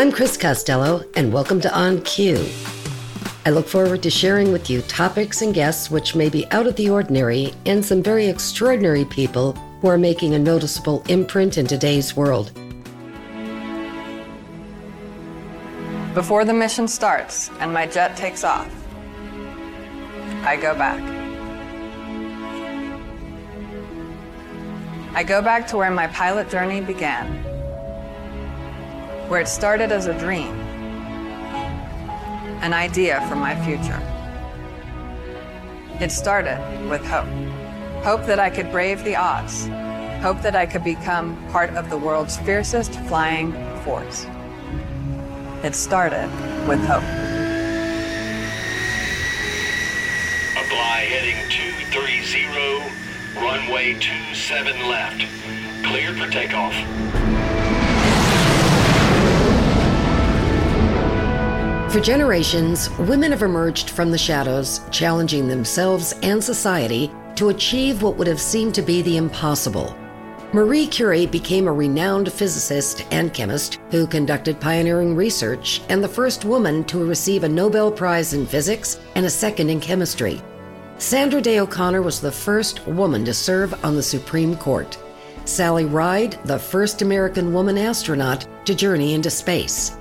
I'm Chris Costello, and welcome to On Cue. I look forward to sharing with you topics and guests which may be out of the ordinary and some very extraordinary people who are making a noticeable imprint in today's world. Before the mission starts and my jet takes off, I go back. I go back to where my pilot journey began, where it started as a dream, an idea for my future. It started with hope hope that I could brave the odds, hope that I could become part of the world's fiercest flying force. It started with hope. Apply heading 230, runway 27 left. Clear for takeoff. For generations, women have emerged from the shadows, challenging themselves and society to achieve what would have seemed to be the impossible. Marie Curie became a renowned physicist and chemist who conducted pioneering research and the first woman to receive a Nobel Prize in physics and a second in chemistry. Sandra Day O'Connor was the first woman to serve on the Supreme Court. Sally Ride, the first American woman astronaut to journey into space.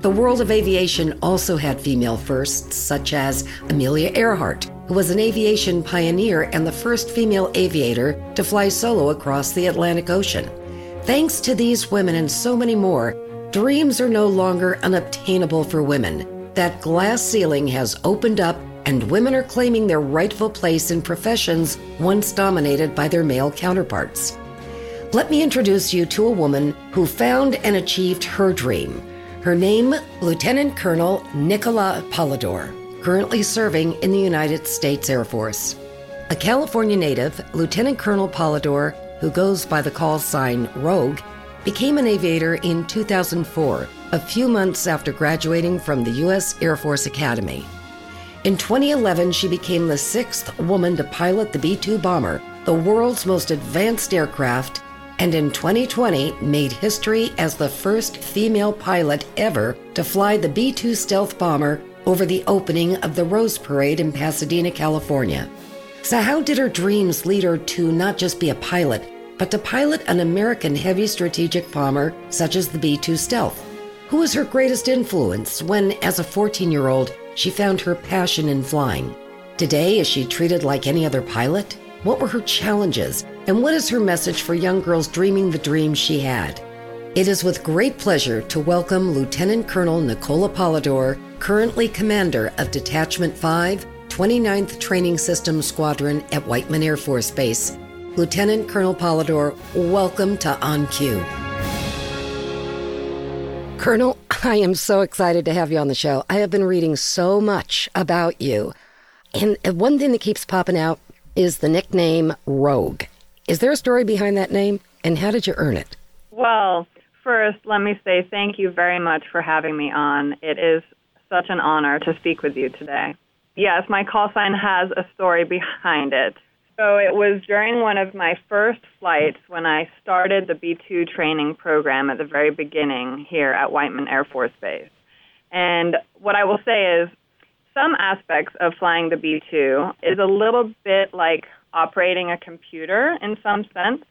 The world of aviation also had female firsts, such as Amelia Earhart, who was an aviation pioneer and the first female aviator to fly solo across the Atlantic Ocean. Thanks to these women and so many more, dreams are no longer unobtainable for women. That glass ceiling has opened up and women are claiming their rightful place in professions once dominated by their male counterparts. Let me introduce you to a woman who found and achieved her dream. Her name, Lieutenant Colonel Nicola Polidor, currently serving in the United States Air Force. A California native, Lieutenant Colonel Polidor, who goes by the call sign Rogue, became an aviator in 2004, a few months after graduating from the U.S. Air Force Academy. In 2011, she became the sixth woman to pilot the B 2 bomber, the world's most advanced aircraft, and in 2020 made history as the first female pilot ever to fly the B 2 stealth bomber over the opening of the Rose Parade in Pasadena, California. So, how did her dreams lead her to not just be a pilot, but to pilot an American heavy strategic bomber such as the B 2 Stealth? Who was her greatest influence when, as a 14 year old, she found her passion in flying. Today, is she treated like any other pilot? What were her challenges? And what is her message for young girls dreaming the dream she had? It is with great pleasure to welcome Lieutenant Colonel Nicola Polidor, currently commander of Detachment 5, 29th Training Systems Squadron at Whiteman Air Force Base. Lieutenant Colonel Polidor, welcome to On Cue. Colonel, I am so excited to have you on the show. I have been reading so much about you. And one thing that keeps popping out is the nickname Rogue. Is there a story behind that name? And how did you earn it? Well, first, let me say thank you very much for having me on. It is such an honor to speak with you today. Yes, my call sign has a story behind it. So it was during one of my first flights when I started the B 2 training program at the very beginning here at Whiteman Air Force Base. And what I will say is some aspects of flying the B 2 is a little bit like operating a computer in some sense.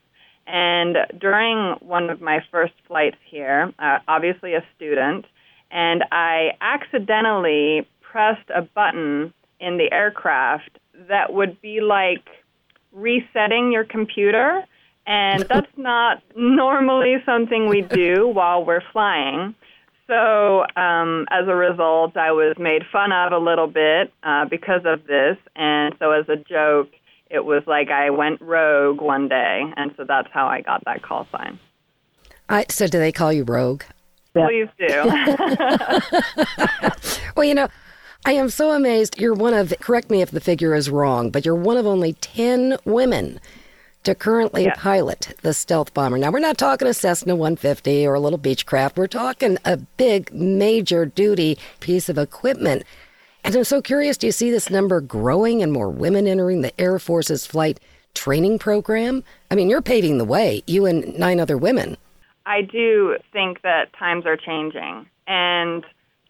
And during one of my first flights here, uh, obviously a student, and I accidentally pressed a button in the aircraft that would be like resetting your computer, and that's not normally something we do while we're flying. So, um, as a result, I was made fun of a little bit uh, because of this, and so as a joke, it was like I went rogue one day, and so that's how I got that call sign. I, so, do they call you Rogue? Please do. well, you know, I am so amazed. You're one of, correct me if the figure is wrong, but you're one of only 10 women to currently yeah. pilot the stealth bomber. Now, we're not talking a Cessna 150 or a little Beechcraft. We're talking a big, major duty piece of equipment. And I'm so curious do you see this number growing and more women entering the Air Force's flight training program? I mean, you're paving the way, you and nine other women. I do think that times are changing. And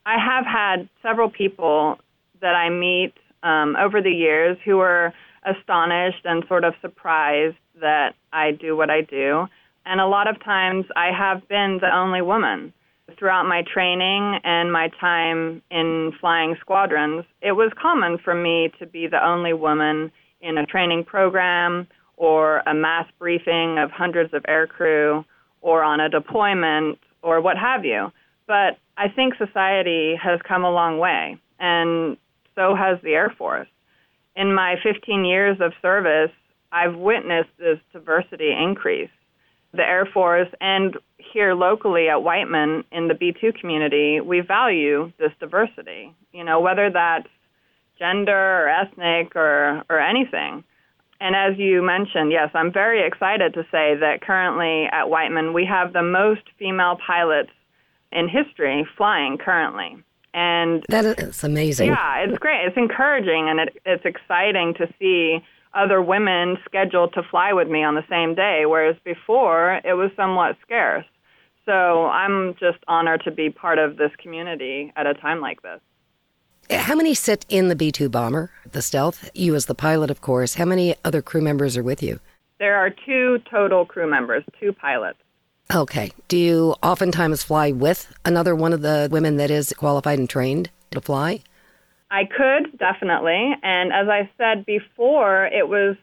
I have had several people that I meet um, over the years who are astonished and sort of surprised that I do what I do. And a lot of times I have been the only woman. Throughout my training and my time in flying squadrons, it was common for me to be the only woman in a training program or a mass briefing of hundreds of aircrew or on a deployment or what have you. But I think society has come a long way, and so has the Air Force. In my 15 years of service, I've witnessed this diversity increase. The Air Force and here locally at Whiteman in the B2 community, we value this diversity. You know, whether that's gender or ethnic or, or anything. And as you mentioned, yes, I'm very excited to say that currently at Whiteman we have the most female pilots in history flying currently. And that is amazing. Yeah, it's great. It's encouraging and it, it's exciting to see other women scheduled to fly with me on the same day, whereas before it was somewhat scarce. So I'm just honored to be part of this community at a time like this. How many sit in the B 2 bomber, the stealth? You, as the pilot, of course. How many other crew members are with you? There are two total crew members, two pilots. Okay. Do you oftentimes fly with another one of the women that is qualified and trained to fly? I could, definitely. And as I said before, it was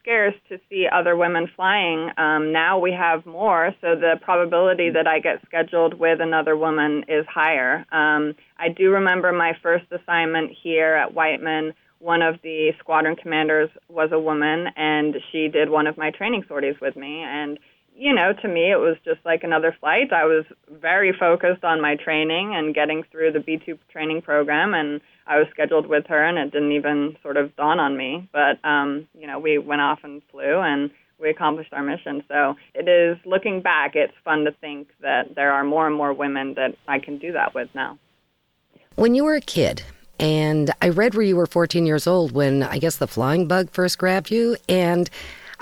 scarce to see other women flying. Um, now we have more, so the probability that I get scheduled with another woman is higher. Um, I do remember my first assignment here at Whiteman. One of the squadron commanders was a woman, and she did one of my training sorties with me. And you know, to me, it was just like another flight. I was very focused on my training and getting through the B2 training program, and I was scheduled with her, and it didn't even sort of dawn on me. But, um, you know, we went off and flew, and we accomplished our mission. So it is, looking back, it's fun to think that there are more and more women that I can do that with now. When you were a kid, and I read where you were 14 years old when I guess the flying bug first grabbed you, and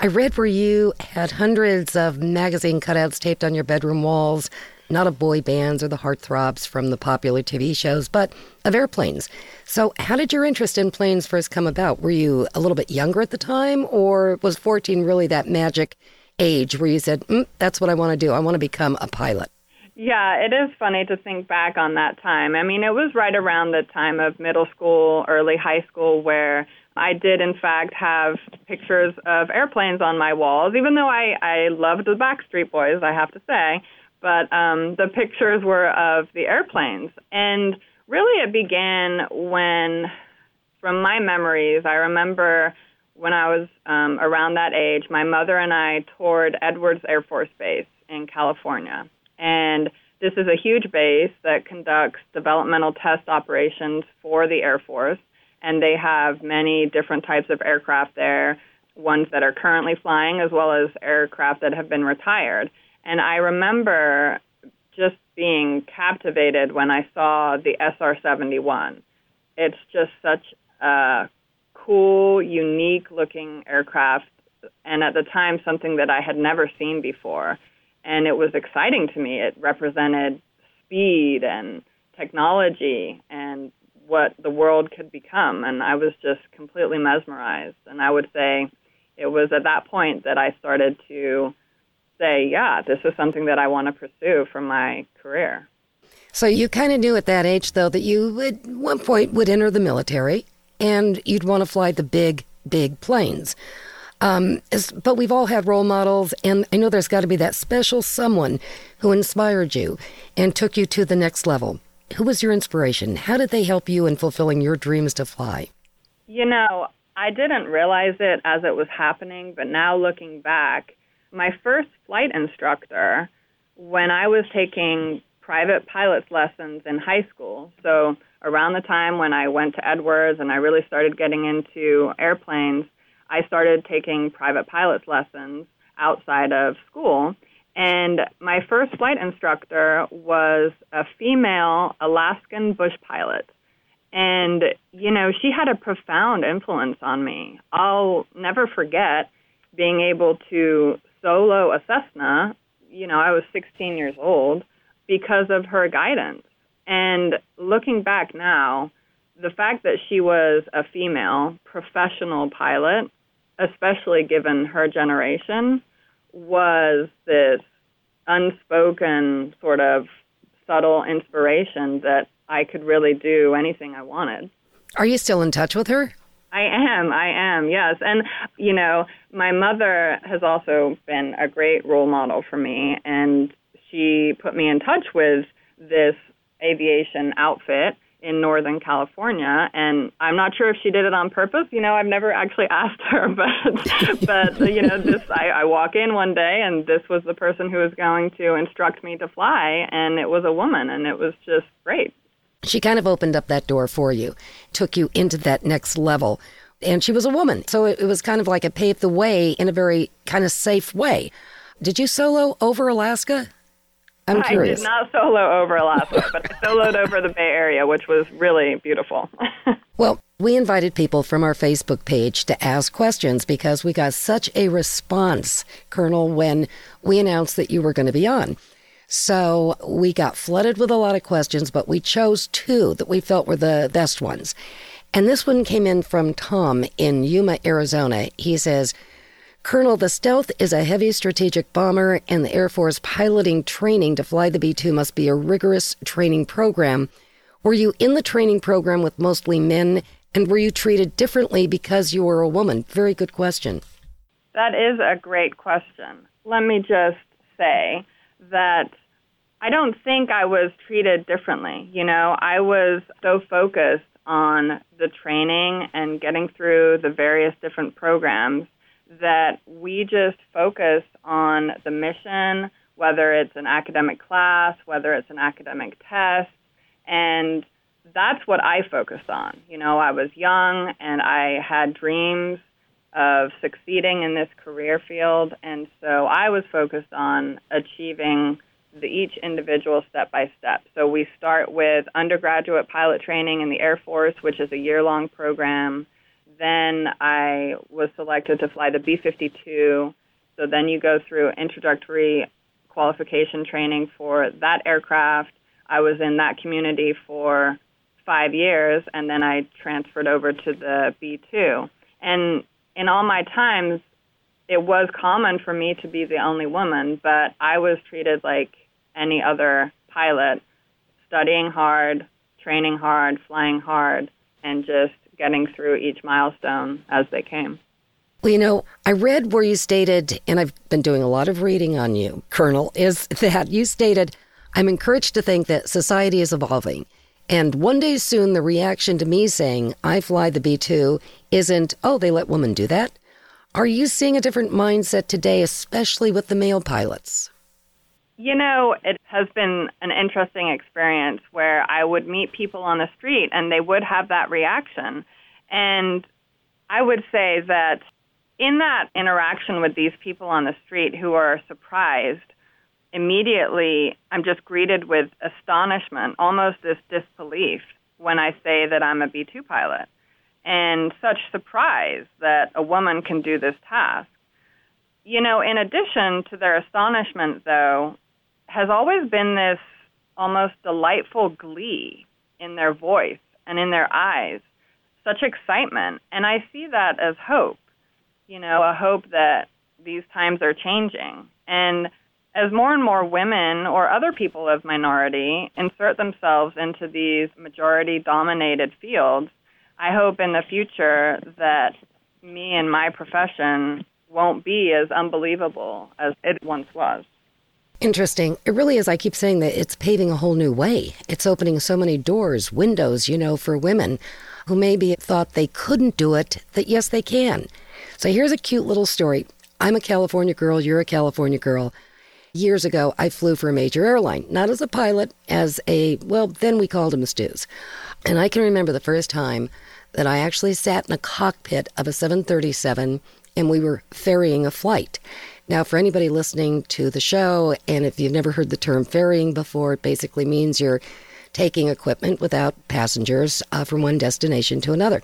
I read where you had hundreds of magazine cutouts taped on your bedroom walls, not of boy bands or the heartthrobs from the popular TV shows, but of airplanes. So, how did your interest in planes first come about? Were you a little bit younger at the time, or was 14 really that magic age where you said, mm, that's what I want to do? I want to become a pilot? Yeah, it is funny to think back on that time. I mean, it was right around the time of middle school, early high school, where I did, in fact, have pictures of airplanes on my walls, even though I, I loved the Backstreet Boys, I have to say. But um, the pictures were of the airplanes. And really, it began when, from my memories, I remember when I was um, around that age, my mother and I toured Edwards Air Force Base in California. And this is a huge base that conducts developmental test operations for the Air Force and they have many different types of aircraft there, ones that are currently flying as well as aircraft that have been retired. And I remember just being captivated when I saw the SR 71. It's just such a cool, unique looking aircraft, and at the time, something that I had never seen before. And it was exciting to me. It represented speed and technology and what the world could become. And I was just completely mesmerized. And I would say it was at that point that I started to say, yeah, this is something that I want to pursue for my career. So you kind of knew at that age, though, that you at one point would enter the military and you'd want to fly the big, big planes. Um, but we've all had role models, and I know there's got to be that special someone who inspired you and took you to the next level. Who was your inspiration? How did they help you in fulfilling your dreams to fly? You know, I didn't realize it as it was happening, but now looking back, my first flight instructor, when I was taking private pilot's lessons in high school, so around the time when I went to Edwards and I really started getting into airplanes, I started taking private pilot's lessons outside of school. And my first flight instructor was a female Alaskan bush pilot. And, you know, she had a profound influence on me. I'll never forget being able to solo a Cessna. You know, I was 16 years old because of her guidance. And looking back now, the fact that she was a female professional pilot, especially given her generation, was this unspoken sort of subtle inspiration that I could really do anything I wanted. Are you still in touch with her? I am, I am, yes. And, you know, my mother has also been a great role model for me, and she put me in touch with this aviation outfit in Northern California, and I'm not sure if she did it on purpose. You know, I've never actually asked her, but but you know, this I, I walk in one day, and this was the person who was going to instruct me to fly, and it was a woman, and it was just great. She kind of opened up that door for you, took you into that next level. And she was a woman. So it, it was kind of like it paved the way in a very kind of safe way. Did you solo over Alaska? I'm curious. I did not solo over Alaska, but I soloed over the Bay Area, which was really beautiful. well, we invited people from our Facebook page to ask questions because we got such a response, Colonel, when we announced that you were going to be on. So we got flooded with a lot of questions, but we chose two that we felt were the best ones. And this one came in from Tom in Yuma, Arizona. He says, Colonel, the Stealth is a heavy strategic bomber, and the Air Force piloting training to fly the B 2 must be a rigorous training program. Were you in the training program with mostly men, and were you treated differently because you were a woman? Very good question. That is a great question. Let me just say that I don't think I was treated differently. You know, I was so focused on the training and getting through the various different programs that we just focus on the mission, whether it's an academic class, whether it's an academic test, and that's what I focused on. You know, I was young and I had dreams of succeeding in this career field, and so I was focused on achieving the each individual step by step. So we start with undergraduate pilot training in the Air Force, which is a year long program. Then I was selected to fly the B 52. So then you go through introductory qualification training for that aircraft. I was in that community for five years, and then I transferred over to the B 2. And in all my times, it was common for me to be the only woman, but I was treated like any other pilot, studying hard, training hard, flying hard, and just getting through each milestone as they came. Well, you know, I read where you stated, and I've been doing a lot of reading on you, Colonel, is that you stated, I'm encouraged to think that society is evolving. And one day soon, the reaction to me saying, I fly the B 2 isn't, oh, they let women do that. Are you seeing a different mindset today, especially with the male pilots? You know, it has been an interesting experience where I would meet people on the street and they would have that reaction. And I would say that in that interaction with these people on the street who are surprised, immediately I'm just greeted with astonishment, almost this disbelief when I say that I'm a B 2 pilot, and such surprise that a woman can do this task. You know, in addition to their astonishment, though, has always been this almost delightful glee in their voice and in their eyes, such excitement. And I see that as hope, you know, a hope that these times are changing. And as more and more women or other people of minority insert themselves into these majority dominated fields, I hope in the future that me and my profession won't be as unbelievable as it once was. Interesting. It really is. I keep saying that it's paving a whole new way. It's opening so many doors, windows, you know, for women who maybe thought they couldn't do it, that yes, they can. So here's a cute little story. I'm a California girl, you're a California girl. Years ago, I flew for a major airline, not as a pilot, as a, well, then we called them stews. And I can remember the first time that I actually sat in a cockpit of a 737 and we were ferrying a flight. Now, for anybody listening to the show, and if you've never heard the term ferrying before, it basically means you're taking equipment without passengers uh, from one destination to another.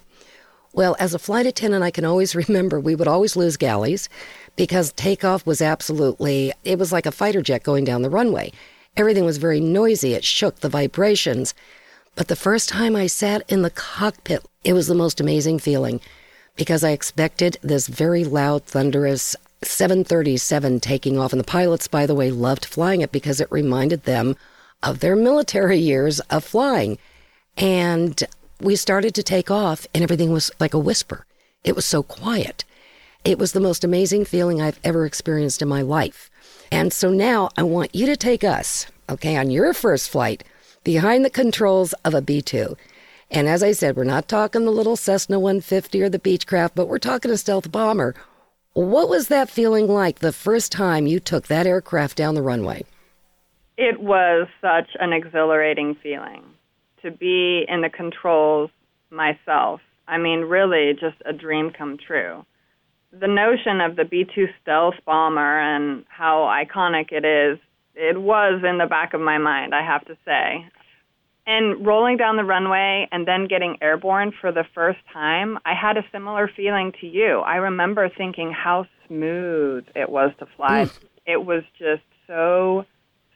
Well, as a flight attendant, I can always remember we would always lose galleys because takeoff was absolutely, it was like a fighter jet going down the runway. Everything was very noisy. It shook the vibrations. But the first time I sat in the cockpit, it was the most amazing feeling because I expected this very loud, thunderous 737 taking off. And the pilots, by the way, loved flying it because it reminded them of their military years of flying. And we started to take off, and everything was like a whisper. It was so quiet. It was the most amazing feeling I've ever experienced in my life. And so now I want you to take us, okay, on your first flight behind the controls of a B 2. And as I said, we're not talking the little Cessna 150 or the Beechcraft, but we're talking a stealth bomber. What was that feeling like the first time you took that aircraft down the runway? It was such an exhilarating feeling to be in the controls myself. I mean, really, just a dream come true. The notion of the B 2 stealth bomber and how iconic it is, it was in the back of my mind, I have to say. And rolling down the runway and then getting airborne for the first time, I had a similar feeling to you. I remember thinking how smooth it was to fly. Mm. It was just so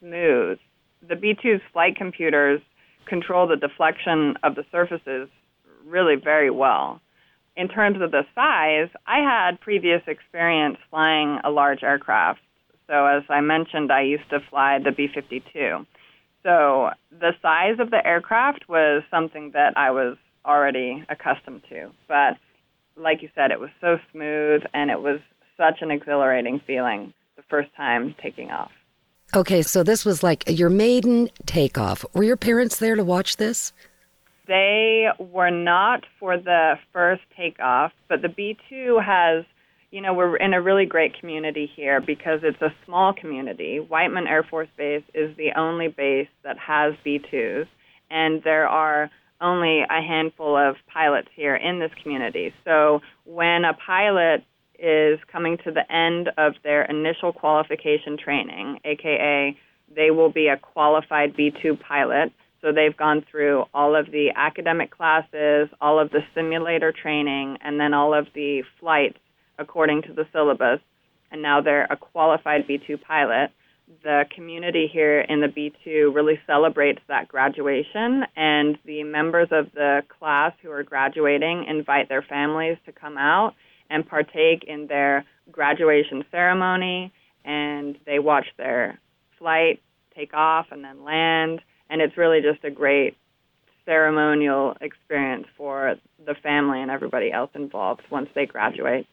smooth. The B 2's flight computers control the deflection of the surfaces really very well. In terms of the size, I had previous experience flying a large aircraft. So, as I mentioned, I used to fly the B 52. So the size of the aircraft was something that I was already accustomed to. But like you said, it was so smooth and it was such an exhilarating feeling the first time taking off. Okay, so this was like your maiden takeoff. Were your parents there to watch this? They were not for the first takeoff, but the B 2 has you know, we're in a really great community here because it's a small community. Whiteman Air Force Base is the only base that has B 2s, and there are only a handful of pilots here in this community. So when a pilot is coming to the end of their initial qualification training, aka they will be a qualified B 2 pilot. So they've gone through all of the academic classes, all of the simulator training, and then all of the flights according to the syllabus, and now they're a qualified B2 pilot. The community here in the B2 really celebrates that graduation, and the members of the class who are graduating invite their families to come out and partake in their graduation ceremony, and they watch their flight take off and then land, and it's really just a great ceremonial experience for the family and everybody else involved once they graduate.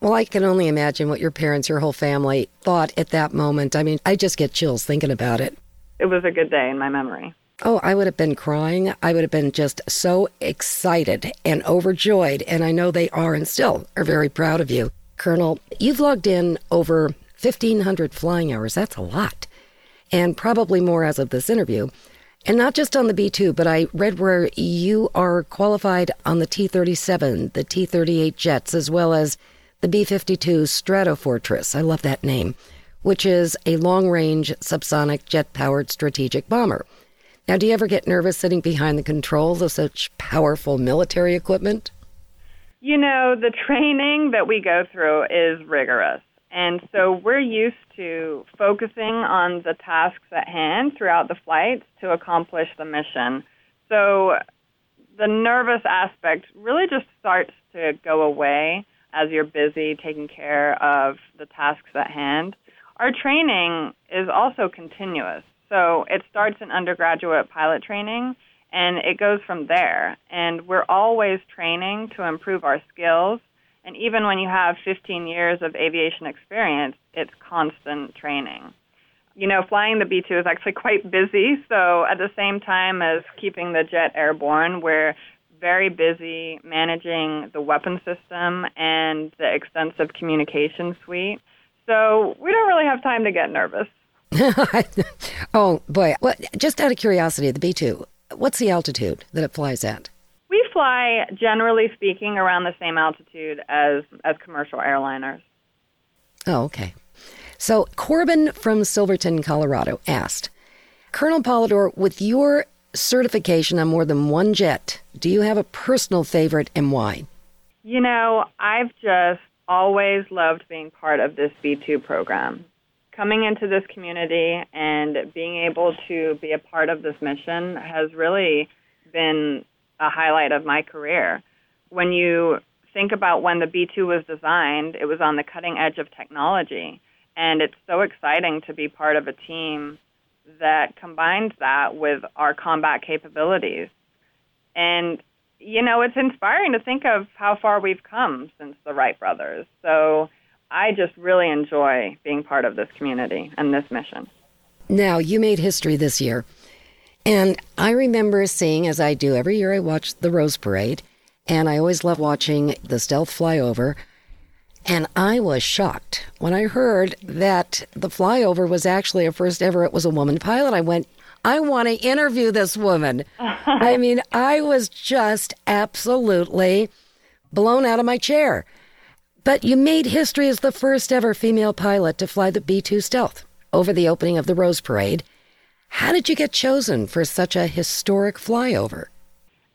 Well, I can only imagine what your parents, your whole family thought at that moment. I mean, I just get chills thinking about it. It was a good day in my memory. Oh, I would have been crying. I would have been just so excited and overjoyed. And I know they are and still are very proud of you. Colonel, you've logged in over 1,500 flying hours. That's a lot. And probably more as of this interview. And not just on the B 2, but I read where you are qualified on the T 37, the T 38 jets, as well as the B 52 Stratofortress. I love that name, which is a long range subsonic jet powered strategic bomber. Now, do you ever get nervous sitting behind the controls of such powerful military equipment? You know, the training that we go through is rigorous. And so we're used to focusing on the tasks at hand throughout the flights to accomplish the mission. So the nervous aspect really just starts to go away as you're busy taking care of the tasks at hand. Our training is also continuous. So it starts in undergraduate pilot training and it goes from there. And we're always training to improve our skills. And even when you have 15 years of aviation experience, it's constant training. You know, flying the B 2 is actually quite busy. So, at the same time as keeping the jet airborne, we're very busy managing the weapon system and the extensive communication suite. So we don't really have time to get nervous. oh, boy. Well, just out of curiosity, the B 2, what's the altitude that it flies at? We fly, generally speaking, around the same altitude as, as commercial airliners. Oh, okay. So Corbin from Silverton, Colorado asked Colonel Polidor, with your certification on more than one jet, do you have a personal favorite and why? You know, I've just always loved being part of this B2 program coming into this community and being able to be a part of this mission has really been a highlight of my career. When you think about when the B2 was designed, it was on the cutting edge of technology. And it's so exciting to be part of a team that combines that with our combat capabilities. And, you know, it's inspiring to think of how far we've come since the Wright brothers. So I just really enjoy being part of this community and this mission. Now, you made history this year. And I remember seeing, as I do every year, I watch the Rose Parade, and I always love watching the stealth flyover. And I was shocked when I heard that the flyover was actually a first ever, it was a woman pilot. I went, I want to interview this woman. I mean, I was just absolutely blown out of my chair. But you made history as the first ever female pilot to fly the B 2 stealth over the opening of the Rose Parade. How did you get chosen for such a historic flyover?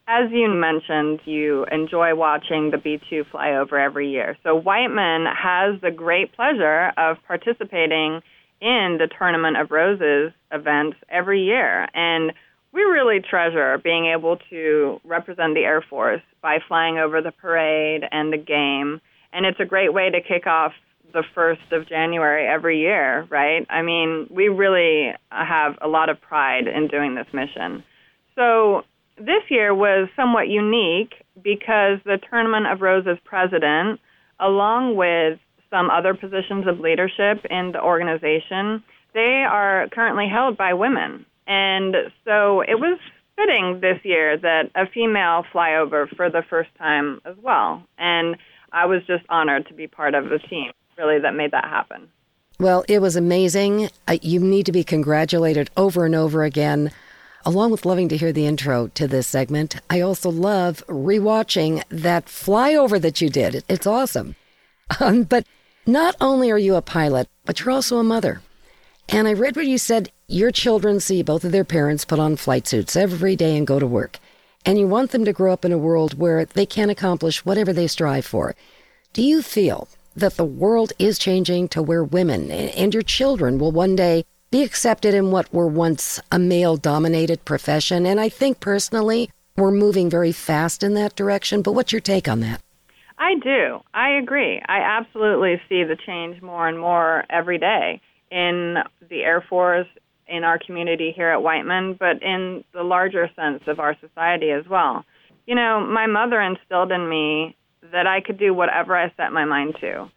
As you mentioned, you enjoy watching the B2 flyover every year. So Whiteman has the great pleasure of participating in the Tournament of Roses events every year. And we really treasure being able to represent the Air Force by flying over the parade and the game. And it's a great way to kick off the 1st of January every year, right? I mean, we really have a lot of pride in doing this mission. So this year was somewhat unique because the Tournament of Roses president, along with some other positions of leadership in the organization, they are currently held by women. And so it was fitting this year that a female flyover for the first time as well. And I was just honored to be part of the team really that made that happen. Well, it was amazing. you need to be congratulated over and over again. Along with loving to hear the intro to this segment, I also love rewatching that flyover that you did. It's awesome. Um, but not only are you a pilot, but you're also a mother. And I read what you said your children see both of their parents put on flight suits every day and go to work. And you want them to grow up in a world where they can accomplish whatever they strive for. Do you feel that the world is changing to where women and your children will one day be accepted in what were once a male dominated profession. And I think personally, we're moving very fast in that direction. But what's your take on that? I do. I agree. I absolutely see the change more and more every day in the Air Force, in our community here at Whiteman, but in the larger sense of our society as well. You know, my mother instilled in me that I could do whatever I set my mind to.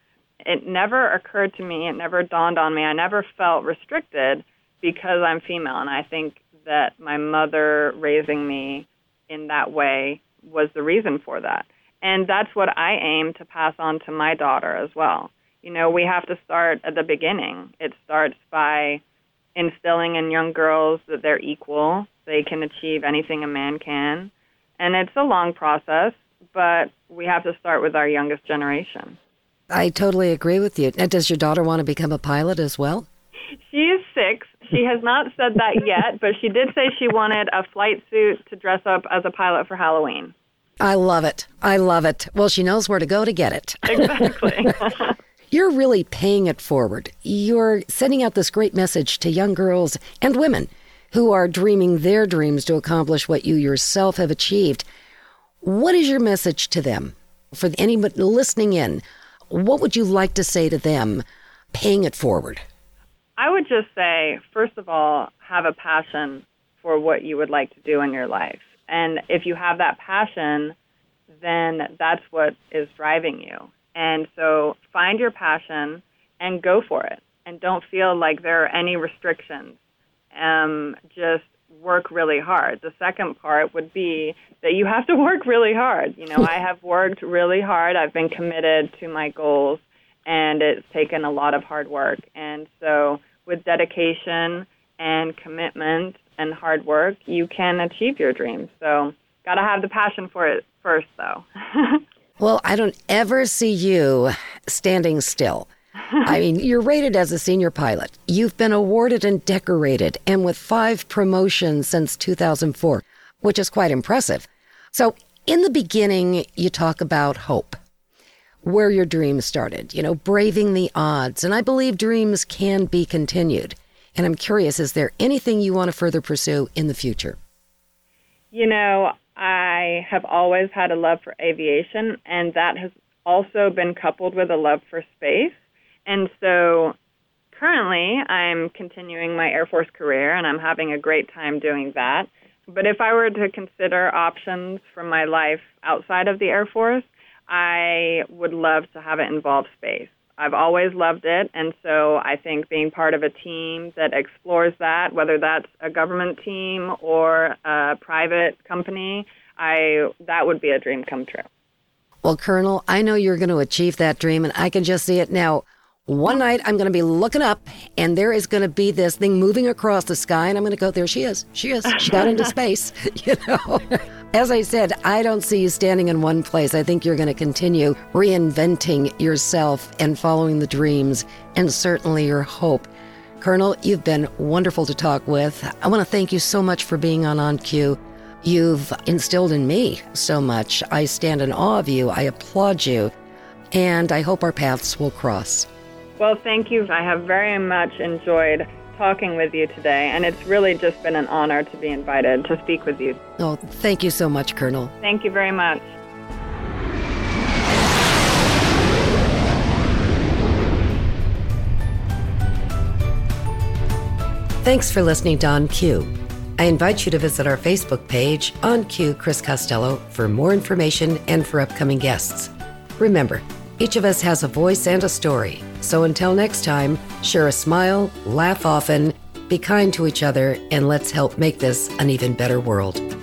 It never occurred to me, it never dawned on me, I never felt restricted because I'm female. And I think that my mother raising me in that way was the reason for that. And that's what I aim to pass on to my daughter as well. You know, we have to start at the beginning. It starts by instilling in young girls that they're equal, they can achieve anything a man can. And it's a long process, but we have to start with our youngest generation. I totally agree with you. And does your daughter want to become a pilot as well? She is six. She has not said that yet, but she did say she wanted a flight suit to dress up as a pilot for Halloween. I love it. I love it. Well, she knows where to go to get it. Exactly. You're really paying it forward. You're sending out this great message to young girls and women who are dreaming their dreams to accomplish what you yourself have achieved. What is your message to them? For anybody listening in, what would you like to say to them paying it forward? I would just say, first of all, have a passion for what you would like to do in your life. And if you have that passion, then that's what is driving you. And so find your passion and go for it. And don't feel like there are any restrictions. Um, just work really hard. The second part would be that you have to work really hard. You know, I have worked really hard. I've been committed to my goals, and it's taken a lot of hard work. And so, with dedication and commitment and hard work, you can achieve your dreams. So, got to have the passion for it first, though. well, I don't ever see you standing still. I mean, you're rated as a senior pilot. You've been awarded and decorated, and with five promotions since 2004, which is quite impressive. So, in the beginning, you talk about hope. where your dream started, you know, braving the odds. And I believe dreams can be continued. And I'm curious, is there anything you want to further pursue in the future? You know, I have always had a love for aviation, and that has also been coupled with a love for space. And so currently, I'm continuing my Air Force career, and I'm having a great time doing that. But if I were to consider options for my life outside of the Air Force, I would love to have it involve space. I've always loved it, and so I think being part of a team that explores that, whether that's a government team or a private company, I that would be a dream come true. Well, Colonel, I know you're going to achieve that dream, and I can just see it now. One night I'm going to be looking up, and there is going to be this thing moving across the sky, and I'm going to go, there she is. She is. She got into space. You know? As I said, I don't see you standing in one place. I think you're going to continue reinventing yourself and following the dreams and certainly your hope. Colonel, you've been wonderful to talk with. I want to thank you so much for being on On Cue. You've instilled in me so much. I stand in awe of you. I applaud you. And I hope our paths will cross. Well, thank you. I have very much enjoyed talking with you today, and it's really just been an honor to be invited to speak with you. Oh, thank you so much, Colonel. Thank you very much. Thanks for listening to On Cue. I invite you to visit our Facebook page, On Q Chris Costello, for more information and for upcoming guests. Remember, each of us has a voice and a story. So until next time, share a smile, laugh often, be kind to each other, and let's help make this an even better world.